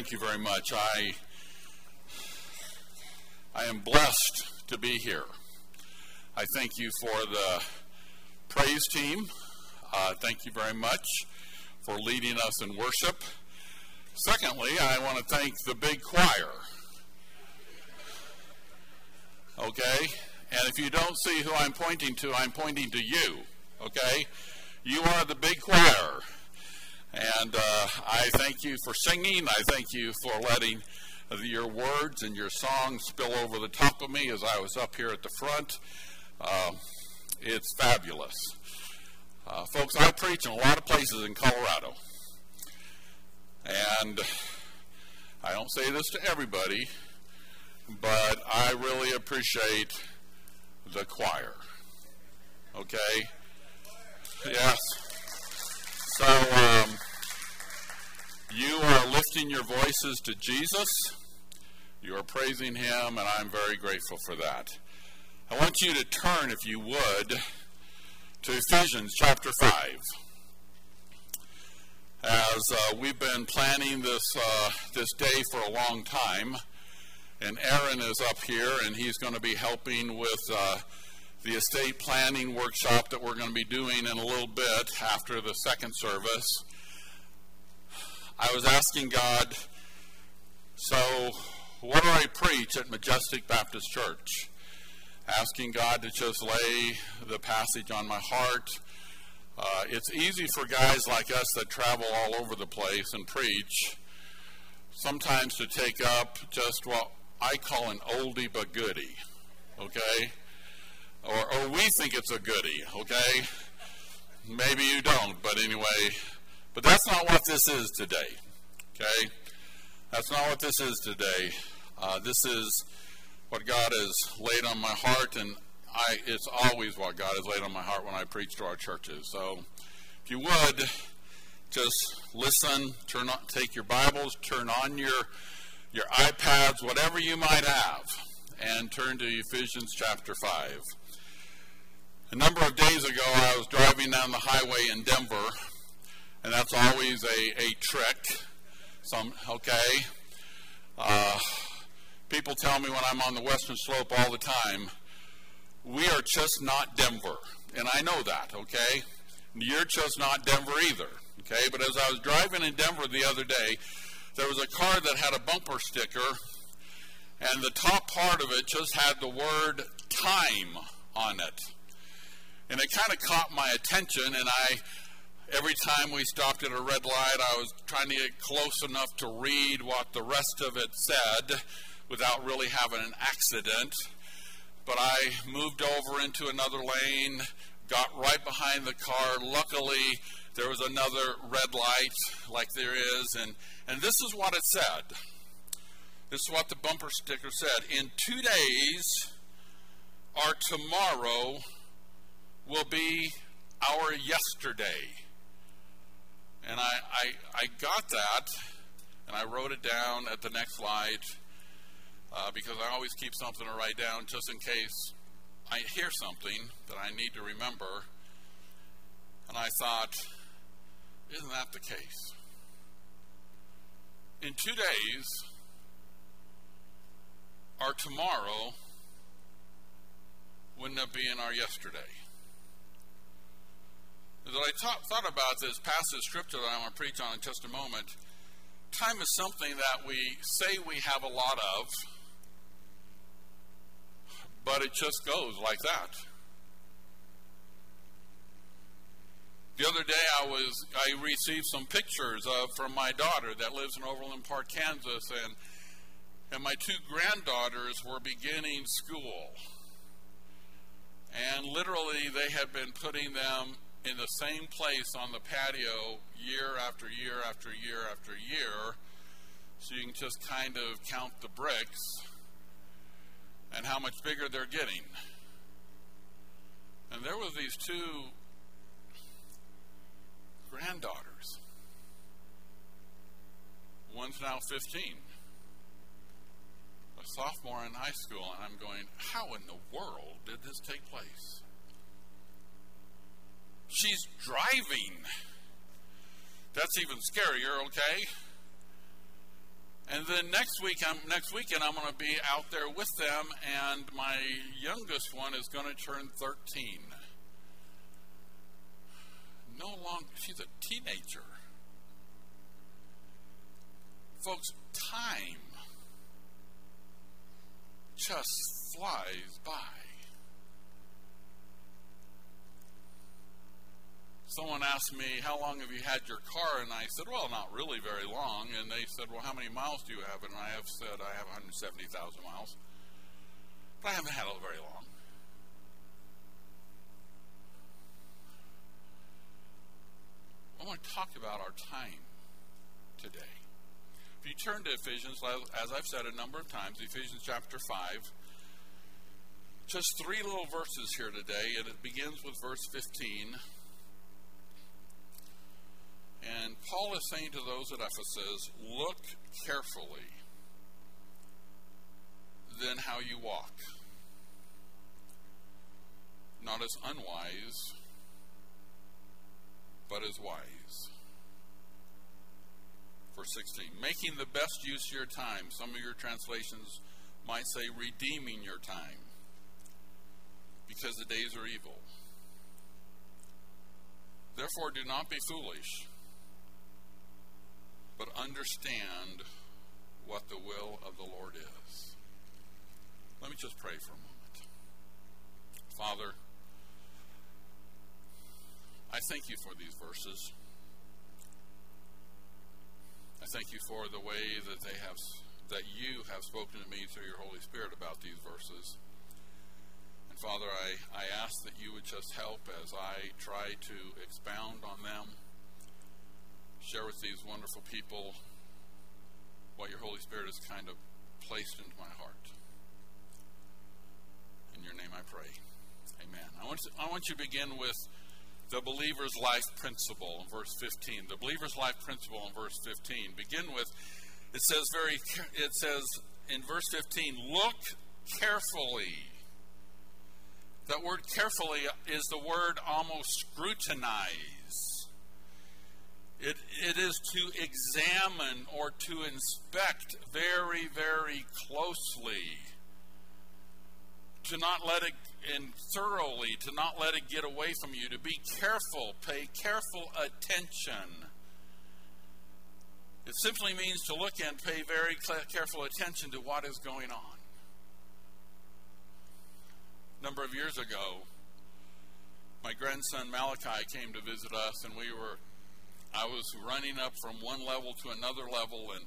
thank you very much. I I am blessed to be here. I thank you for the praise team. Uh, thank you very much for leading us in worship. Secondly, I want to thank the big choir. Okay? And if you don't see who I'm pointing to, I'm pointing to you. Okay? You are the big choir. And uh, I thank you for singing. I thank you for letting your words and your songs spill over the top of me as I was up here at the front. Uh, it's fabulous. Uh, folks, I preach in a lot of places in Colorado. And I don't say this to everybody, but I really appreciate the choir. Okay? Yes. So, um, you are lifting your voices to Jesus. You are praising Him, and I'm very grateful for that. I want you to turn, if you would, to Ephesians chapter 5. As uh, we've been planning this, uh, this day for a long time, and Aaron is up here, and he's going to be helping with uh, the estate planning workshop that we're going to be doing in a little bit after the second service. I was asking God, so what do I preach at Majestic Baptist Church? asking God to just lay the passage on my heart. Uh, it's easy for guys like us that travel all over the place and preach sometimes to take up just what I call an oldie but goodie, okay? Or, or we think it's a goodie, okay? Maybe you don't, but anyway, but that's not what this is today, okay? That's not what this is today. Uh, this is what God has laid on my heart, and I, it's always what God has laid on my heart when I preach to our churches. So, if you would, just listen, turn on, take your Bibles, turn on your your iPads, whatever you might have, and turn to Ephesians chapter five. A number of days ago, I was driving down the highway in Denver, and that's always a, a trick. Some okay. Uh, People tell me when I'm on the western slope all the time, we are just not Denver. And I know that, okay? You're just not Denver either, okay? But as I was driving in Denver the other day, there was a car that had a bumper sticker, and the top part of it just had the word time on it. And it kind of caught my attention, and I, every time we stopped at a red light, I was trying to get close enough to read what the rest of it said without really having an accident. But I moved over into another lane, got right behind the car. Luckily, there was another red light like there is, and, and this is what it said. This is what the bumper sticker said. In two days, our tomorrow will be our yesterday. And I, I, I got that, and I wrote it down at the next slide uh, because I always keep something to write down just in case I hear something that I need to remember. And I thought, isn't that the case? In two days, our tomorrow wouldn't have been our yesterday. As I ta- thought about this passage scripture that I'm going to preach on in just a moment, time is something that we say we have a lot of, but it just goes like that. The other day, I was I received some pictures of from my daughter that lives in Overland Park, Kansas, and and my two granddaughters were beginning school, and literally they had been putting them in the same place on the patio year after year after year after year, so you can just kind of count the bricks and how much bigger they're getting. And there was these two granddaughters. One's now 15, a sophomore in high school, and I'm going, how in the world did this take place? She's driving. That's even scarier, okay? And then next week, I'm, next weekend, I'm going to be out there with them, and my youngest one is going to turn 13. No longer, she's a teenager. Folks, time just flies by. Someone asked me, How long have you had your car? And I said, Well, not really very long. And they said, Well, how many miles do you have? And I have said, I have 170,000 miles. But I haven't had it very long. I want to talk about our time today. If you turn to Ephesians, as I've said a number of times, Ephesians chapter 5, just three little verses here today, and it begins with verse 15. And Paul is saying to those at Ephesus, look carefully then how you walk. Not as unwise, but as wise. Verse 16, making the best use of your time. Some of your translations might say redeeming your time because the days are evil. Therefore, do not be foolish but understand what the will of the Lord is. Let me just pray for a moment. Father, I thank you for these verses. I thank you for the way that they have that you have spoken to me through your Holy Spirit about these verses. And Father, I, I ask that you would just help as I try to expound on them share with these wonderful people what your Holy Spirit has kind of placed into my heart. In your name I pray. Amen. I want, to, I want you to begin with the believer's life principle in verse 15. The believer's life principle in verse 15. Begin with, it says very, it says in verse 15, look carefully. That word carefully is the word almost scrutinize. It, it is to examine or to inspect very, very closely. To not let it, and thoroughly, to not let it get away from you. To be careful, pay careful attention. It simply means to look and pay very careful attention to what is going on. A number of years ago, my grandson Malachi came to visit us, and we were I was running up from one level to another level, and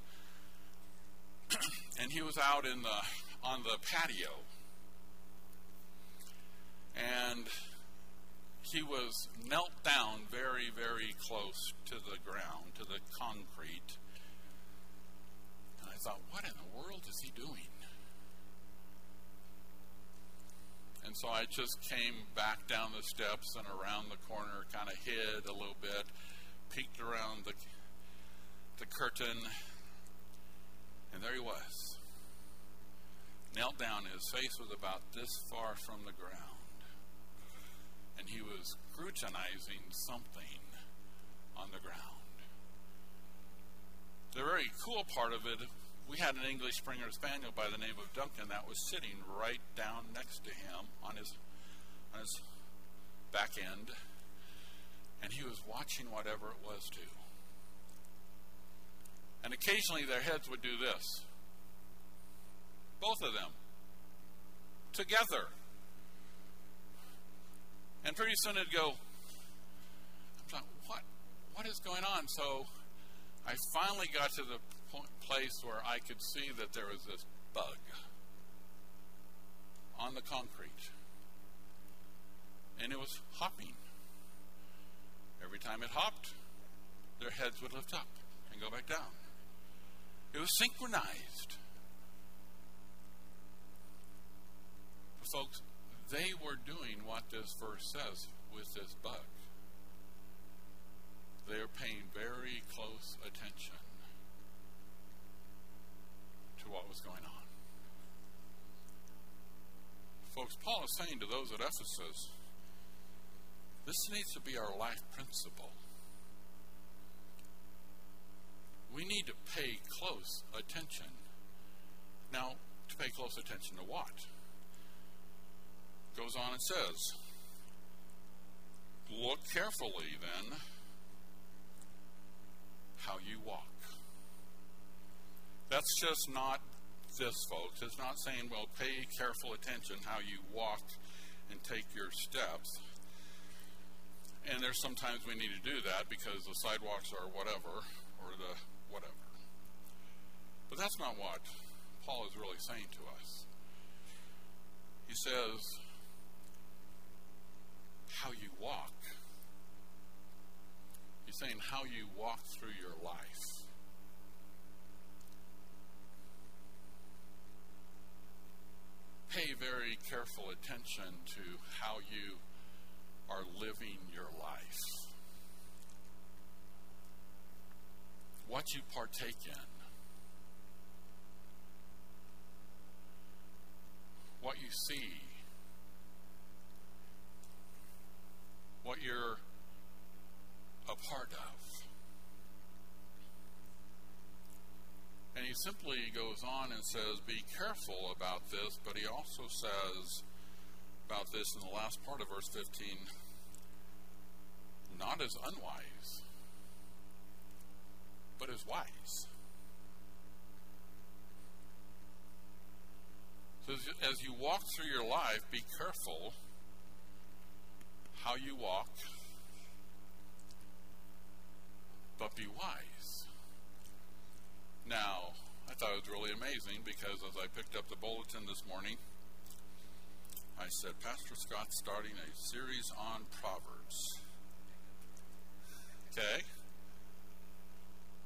and he was out in the on the patio, and he was knelt down very, very close to the ground, to the concrete. And I thought, what in the world is he doing? And so I just came back down the steps and around the corner, kind of hid a little bit peeked around the, the curtain, and there he was. Knelt down, his face was about this far from the ground, and he was scrutinizing something on the ground. The very cool part of it, we had an English Springer Spaniel by the name of Duncan that was sitting right down next to him on his, on his back end and he was watching whatever it was too. And occasionally their heads would do this. Both of them. Together. And pretty soon it'd go, I'm like, what? What is going on? So I finally got to the point, place where I could see that there was this bug on the concrete. And it was hopping. Time it hopped, their heads would lift up and go back down. It was synchronized. folks, they were doing what this verse says with this bug. They are paying very close attention to what was going on. Folks, Paul is saying to those at Ephesus, this needs to be our life principle. we need to pay close attention. Now, to pay close attention to what? Goes on and says, Look carefully then how you walk. That's just not this, folks. It's not saying, well, pay careful attention how you walk and take your steps. And there's sometimes we need to do that because the sidewalks are whatever, or the whatever. But that's not what Paul is really saying to us. He says, how you walk. He's saying how you walk through your life. Pay very careful attention to how you are living your life. What you partake in. What you see. What you're a part of. And he simply goes on and says, Be careful about this, but he also says, about this in the last part of verse 15 not as unwise, but as wise. So as, you walk through your life, be careful how you walk, but be wise. Now, I thought it was really amazing because as I picked up the bulletin this morning, I said, Pastor Scott's starting a series on Proverbs. Okay?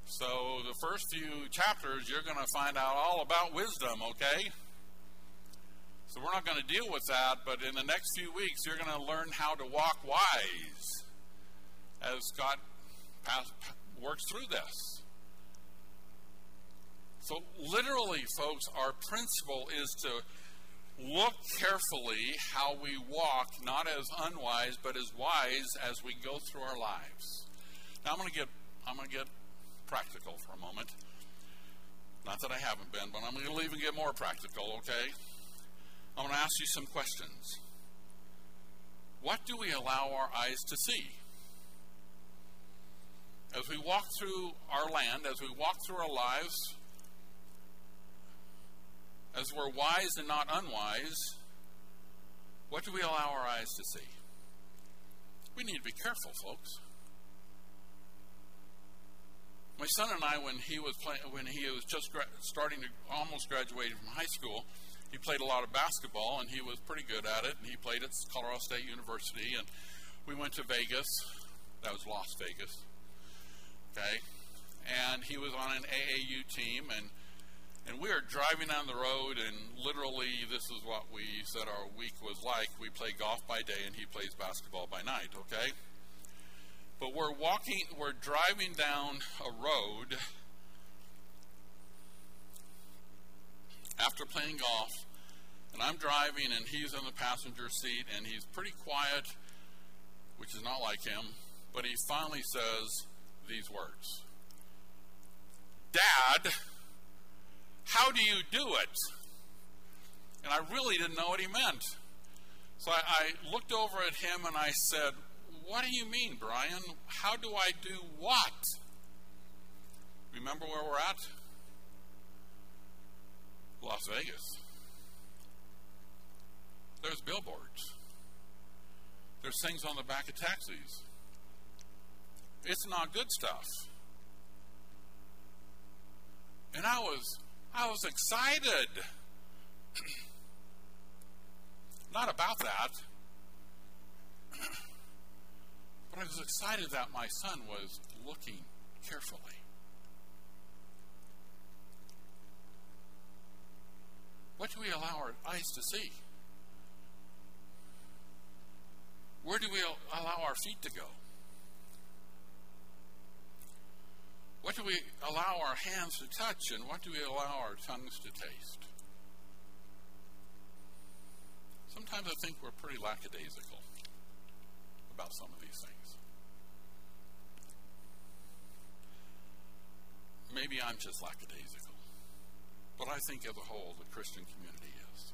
So, the first few chapters, you're going to find out all about wisdom, okay? So, we're not going to deal with that, but in the next few weeks, you're going to learn how to walk wise as Scott works through this. So, literally, folks, our principle is to look carefully how we walk, not as unwise, but as wise as we go through our lives. Now I'm going to get I'm going to get practical for a moment. Not that I haven't been, but I'm going to even get more practical, okay? I'm going to ask you some questions. What do we allow our eyes to see? As we walk through our land, as we walk through our lives, as we're wise and not unwise, what do we allow our eyes to see? We need to be careful, folks. My son and I, when he was play, when he was just gra- starting to almost graduating from high school, he played a lot of basketball and he was pretty good at it. And he played at Colorado State University, and we went to Vegas. That was Las Vegas. Okay, and he was on an AAU team, and and we are driving down the road, and literally, this is what we said our week was like. We play golf by day, and he plays basketball by night, okay? But we're walking, we're driving down a road after playing golf, and I'm driving, and he's in the passenger seat, and he's pretty quiet, which is not like him, but he finally says these words Dad, how do you do it? And I really didn't know what he meant. So I, I looked over at him and I said, What do you mean, Brian? How do I do what? Remember where we're at? Las Vegas. There's billboards. There's things on the back of taxis. It's not good stuff. And I was I was excited. Not about that. But I was excited that my son was looking carefully. What do we allow our eyes to see? Where do we allow our feet to go? What do we allow our hands to touch and what do we allow our tongues to taste? Sometimes I think we're pretty lackadaisical about some of these things. maybe I'm just lackadaisical. But I think as a whole, the Christian community is.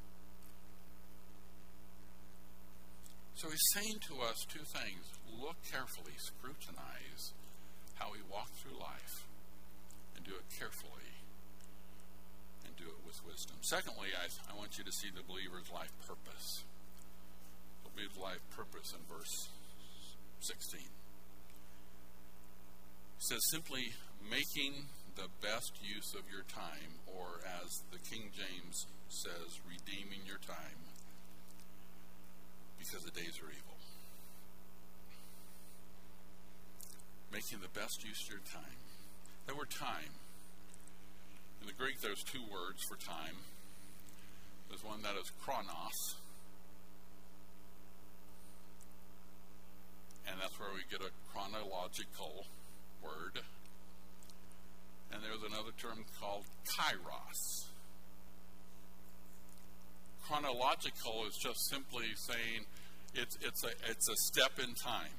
So he's saying to us two things look carefully, scrutinize how we walk through life, and do it carefully and do it with wisdom. Secondly, I, I want you to see the believer's life purpose. The believer's life purpose in verse 16. It says simply making the best use of your time, or as the King James says, redeeming your time because the days are evil. Making the best use of your time. That word time. In the Greek, there's two words for time. There's one that is chronos, and that's where we get a chronological word and there's another term called kairos. Chronological is just simply saying it's, it's, a, it's a step in time.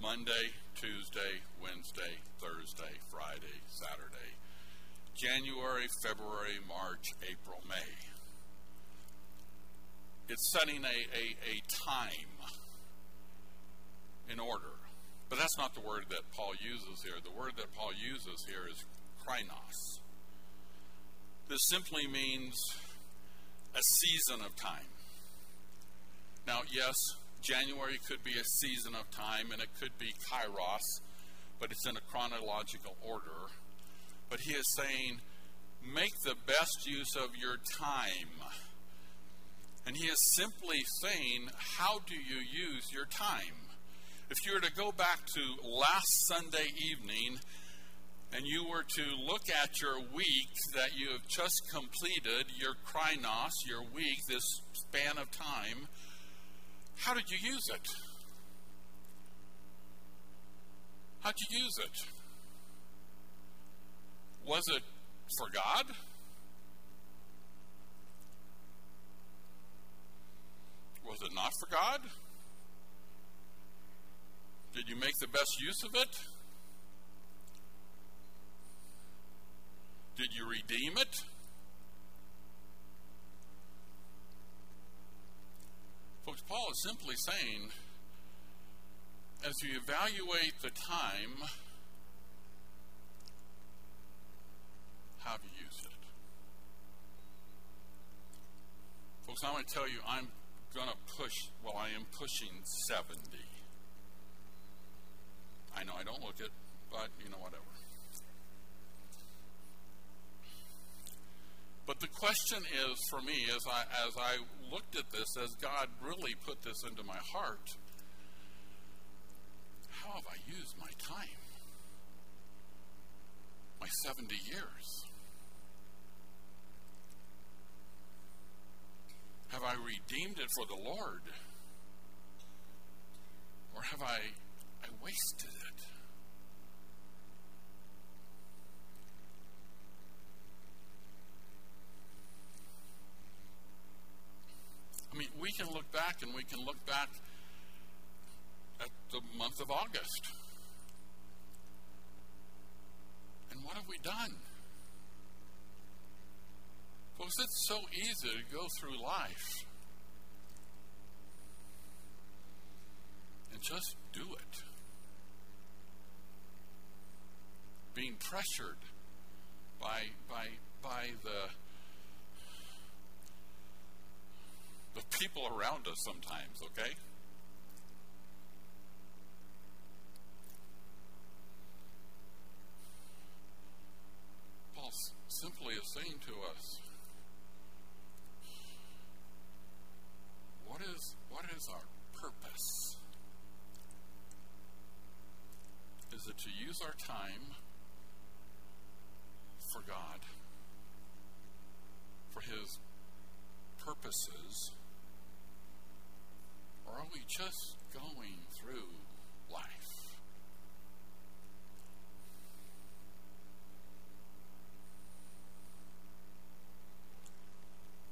Monday, Tuesday, Wednesday, Thursday, Friday, Saturday. January, February, March, April, May. It's setting a, a, a time in order. But that's not the word that Paul uses here. The word that Paul uses here is krinos. This simply means a season of time. Now, yes, January could be a season of time and it could be kairos, but it's in a chronological order. But he is saying, make the best use of your time. And he is simply saying, how do you use your time? If you were to go back to last Sunday evening and you were to look at your week that you have just completed, your krinos, your week, this span of time, how did you use it? How'd you use it? Was it for God? Was it not for God? Did you make the best use of it? Did you redeem it? Folks, Paul is simply saying as you evaluate the time, how have you used it? Folks, I'm going to tell you, I'm going to push, well, I am pushing 70. I know I don't look it, but you know, whatever. But the question is for me, as I, as I looked at this, as God really put this into my heart, how have I used my time? My 70 years? Have I redeemed it for the Lord? Or have I, I wasted it? I mean, we can look back and we can look back at the month of August. And what have we done? Folks, it's so easy to go through life and just do it. Being pressured by, by, by the the people around us sometimes, okay? Paul simply is saying to us, what is what is our purpose? Is it to use our time for God, for His purposes? Or are we just going through life?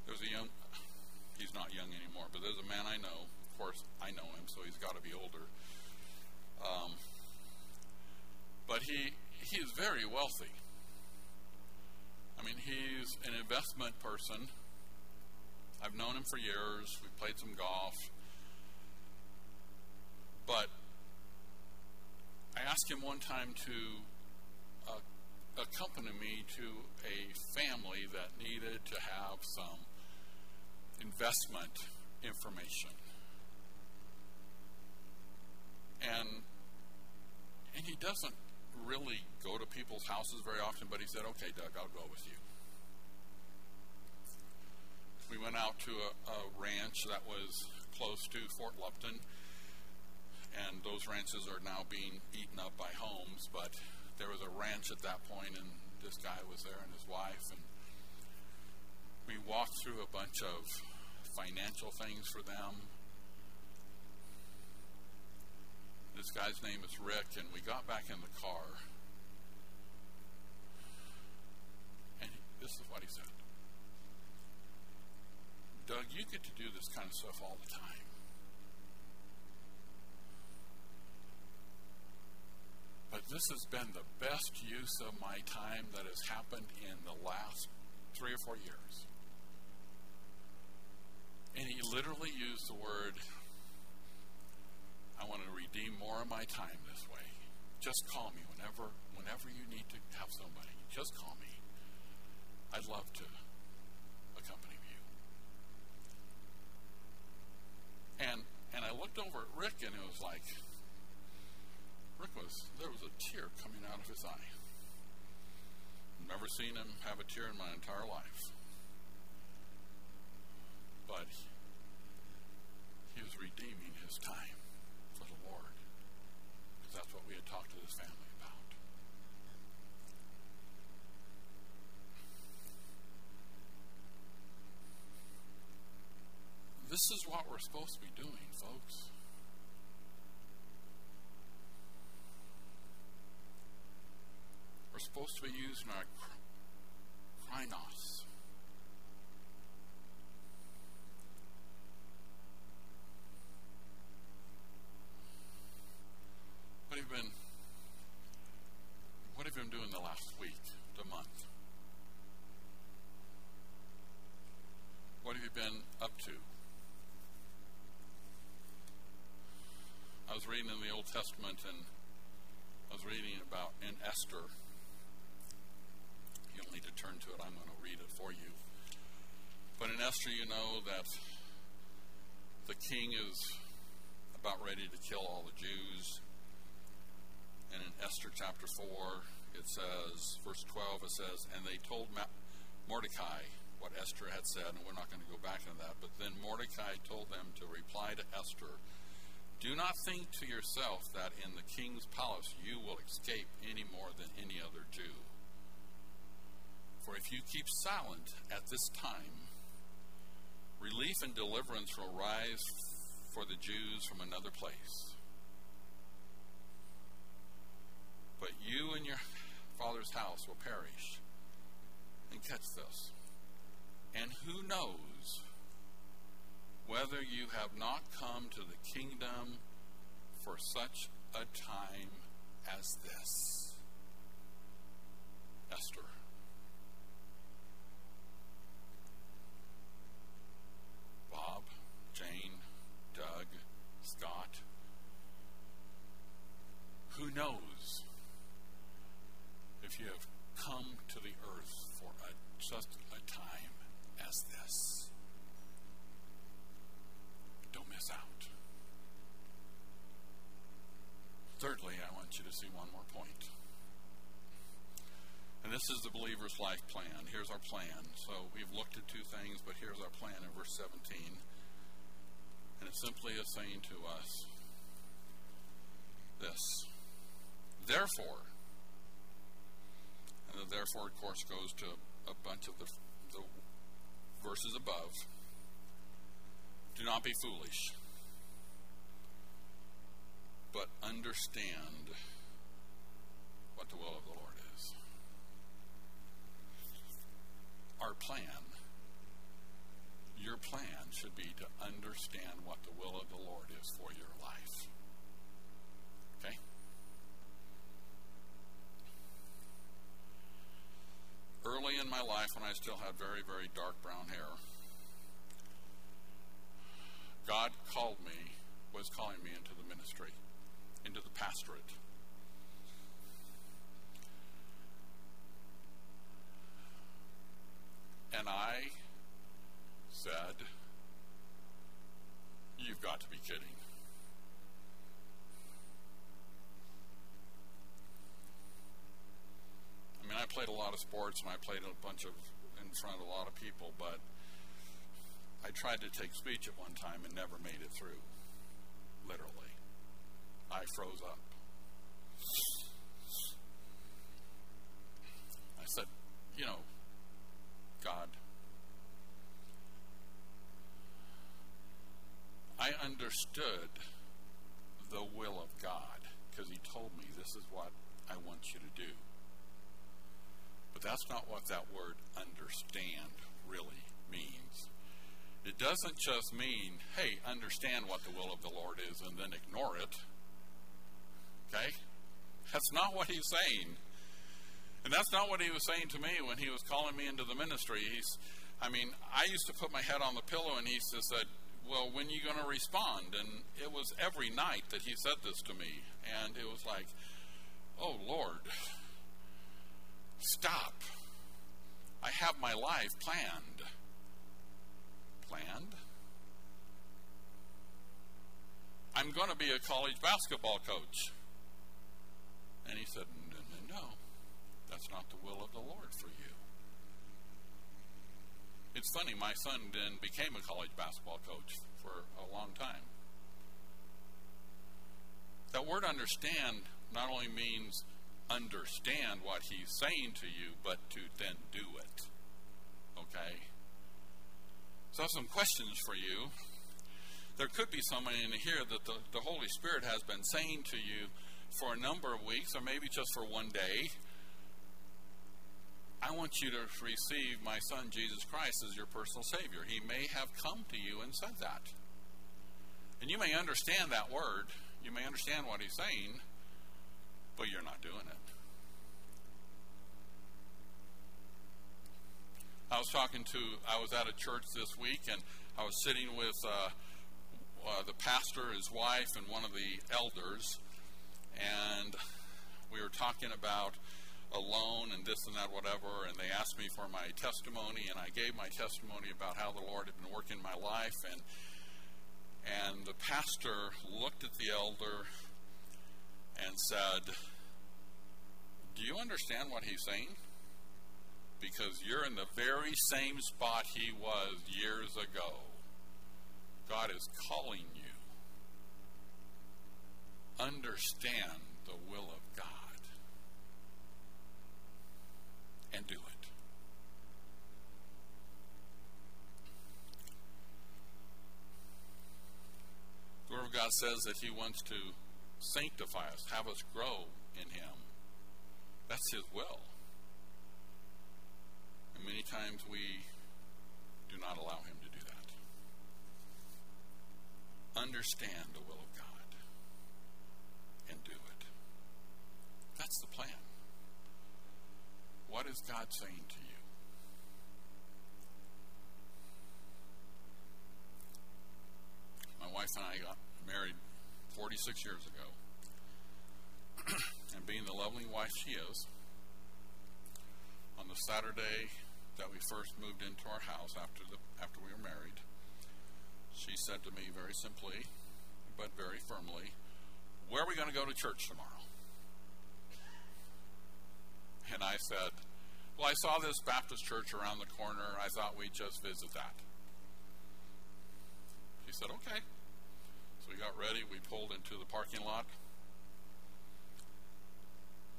There's a young, he's not young anymore, but there's a man I know. Of course, I know him, so he's got to be older. Um, but he he is very wealthy. I mean, he's an investment person. I've known him for years. We played some golf. But I asked him one time to uh, accompany me to a family that needed to have some investment information. And and he doesn't really go to people's houses very often, but he said, Okay, Doug, I'll go with you. We went out to a, a ranch that was close to Fort Lupton, and those ranches are now being eaten up by homes, but there was a ranch at that point, and this guy was there and his wife, and we walked through a bunch of financial things for them. This guy's name is Rick, and we got back in the car, and this is what he said. Doug, you get to do this kind of stuff all the time. But this has been the best use of my time that has happened in the last three or four years. And he literally used the word, I want to redeem more of my time this way. Just call me whenever whenever you need to have somebody. Just call me. I'd love to accompany you. And and I looked over at Rick and it was like Rick was there was a tear coming out of his eye. Never seen him have a tear in my entire life. But he was redeeming his time for the Lord. Because that's what we had talked to this family about. This is what we're supposed to be doing, folks. Supposed to be using our krinos. What have you been what have you been doing the last week, the month? What have you been up to? I was reading in the Old Testament and I was reading about in Esther. You don't need to turn to it, I'm going to read it for you. You know that the king is about ready to kill all the Jews. And in Esther chapter 4, it says, verse 12, it says, And they told Mordecai what Esther had said, and we're not going to go back into that, but then Mordecai told them to reply to Esther do not think to yourself that in the king's palace you will escape any more than any other Jew. For if you keep silent at this time, relief and deliverance will rise for the Jews from another place. But you and your father's house will perish. And catch this. And who knows whether you have not come to the kingdom for such a time as this. Esther. Bob, Jane, Doug, Scott. Who knows if you have come to the earth for a, just a time as this? Don't miss out. Thirdly, I want you to see one more point. And this is the believer's life plan. Here's our plan. So we've looked at two things, but here's our plan in verse 17. And it simply is saying to us this Therefore, and the therefore, of course, goes to a bunch of the, the verses above. Do not be foolish, but understand what the will of the Lord is. Our plan, your plan should be to understand what the will of the Lord is for your life. Okay? Early in my life when I still had very, very dark brown hair. God called me, was calling me into the ministry, into the pastorate. And I said, You've got to be kidding. I mean, I played a lot of sports and I played a bunch of in front of a lot of people, but I tried to take speech at one time and never made it through. Literally. I froze up. I said, you know, God, I understood the will of God because He told me this is what I want you to do. But that's not what that word understand really means. It doesn't just mean, hey, understand what the will of the Lord is and then ignore it. Okay? That's not what he's saying. And that's not what he was saying to me when he was calling me into the ministry. He's, I mean, I used to put my head on the pillow and he just said, Well, when are you going to respond? And it was every night that he said this to me. And it was like, Oh, Lord, stop. I have my life planned. Planned? I'm going to be a college basketball coach. And he said, No, no, no. That's not the will of the Lord for you. It's funny, my son then became a college basketball coach for a long time. That word understand not only means understand what he's saying to you, but to then do it. Okay? So I have some questions for you. There could be someone in here that the, the Holy Spirit has been saying to you for a number of weeks, or maybe just for one day, I want you to receive my son Jesus Christ as your personal Savior. He may have come to you and said that. And you may understand that word, you may understand what he's saying, but you're not doing it. I was talking to, I was at a church this week, and I was sitting with uh, uh, the pastor, his wife, and one of the elders, and we were talking about a loan and this and that, whatever, and they asked me for my testimony, and I gave my testimony about how the Lord had been working in my life, and and the pastor looked at the elder and said, Do you understand what he's saying? Because you're in the very same spot he was years ago. God is calling you. Understand the will of God and do it. The Word of God says that He wants to sanctify us, have us grow in Him. That's His will. And many times we do not allow Him to do that. Understand the will of God and do it. That's the plan. What is God saying to you? My wife and I got married 46 years ago. and being the lovely wife she is, on the Saturday that we first moved into our house after the after we were married, she said to me very simply, but very firmly, "Where are we going to go to church tomorrow?" and I said, Well, I saw this Baptist church around the corner. I thought we'd just visit that. She said, Okay. So we got ready. We pulled into the parking lot.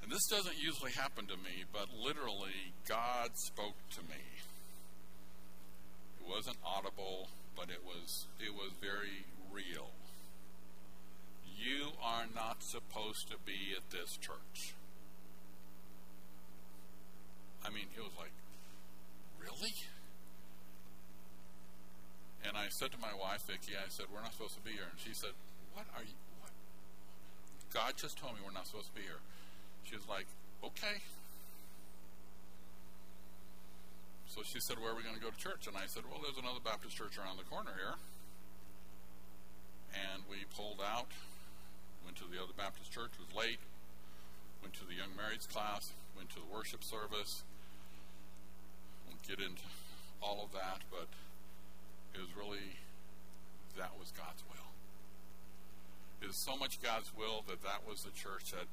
And this doesn't usually happen to me, but literally, God spoke to me. It wasn't audible, but it was it was very real. You are not supposed to be at this church. I mean, it was like, really? And I said to my wife, Vicki, I said, we're not supposed to be here. And she said, what are you, what? God just told me we're not supposed to be here. She was like, okay. So she said, Where are we going to go to church? And I said, Well, there's another Baptist church around the corner here. And we pulled out, went to the other Baptist church, It was late, went to the young marrieds class, went to the worship service. Won't get into all of that, but it was really, that was God's will. It was so much God's will that that was the church that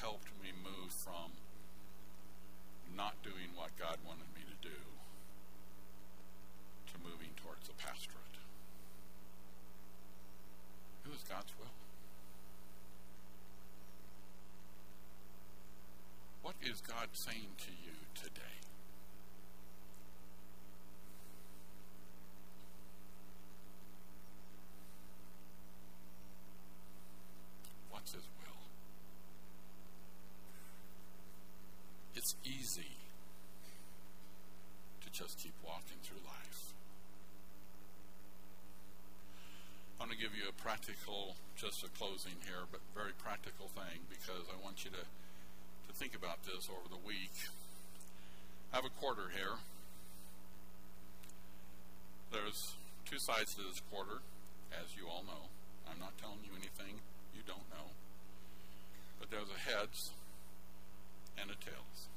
helped me move from not doing what God wanted me to do to moving towards the pastorate. It was God's will. What is God saying to you today? What's His will? It's easy to just keep walking through life. I want to give you a practical, just a closing here, but very practical thing because I want you to, to think about this over the week. I have a quarter here. There's two sides to this quarter, as you all know. I'm not telling you anything you don't know. But there's a heads and a tails.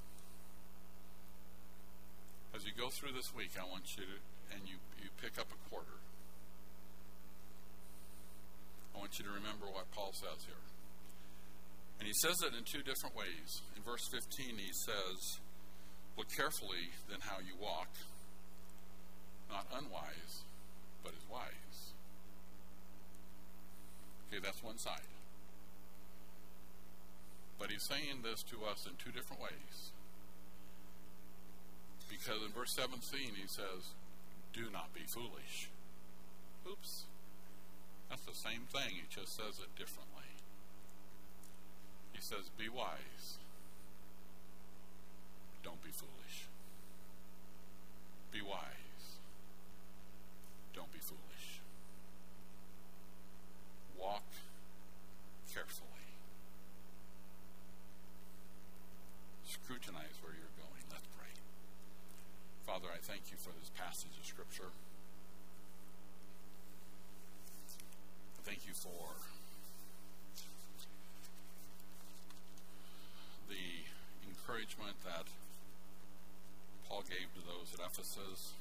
As you go through this week, I want you to, and you, you pick up a quarter. I want you to remember what Paul says here. And he says it in two different ways. In verse 15, he says, Look carefully then how you walk, not unwise, but as wise. Okay, that's one side. But he's saying this to us in two different ways. Because in verse 17, he says, Do not be foolish. Oops. That's the same thing, he just says it differently. He says, Be wise. Don't be foolish. Be wise. Don't be foolish. Walk carefully. Scrutinize where you're going. Let's pray. Father, I thank you for this passage of Scripture. thank you for the encouragement that Paul gave to those at Ephesus.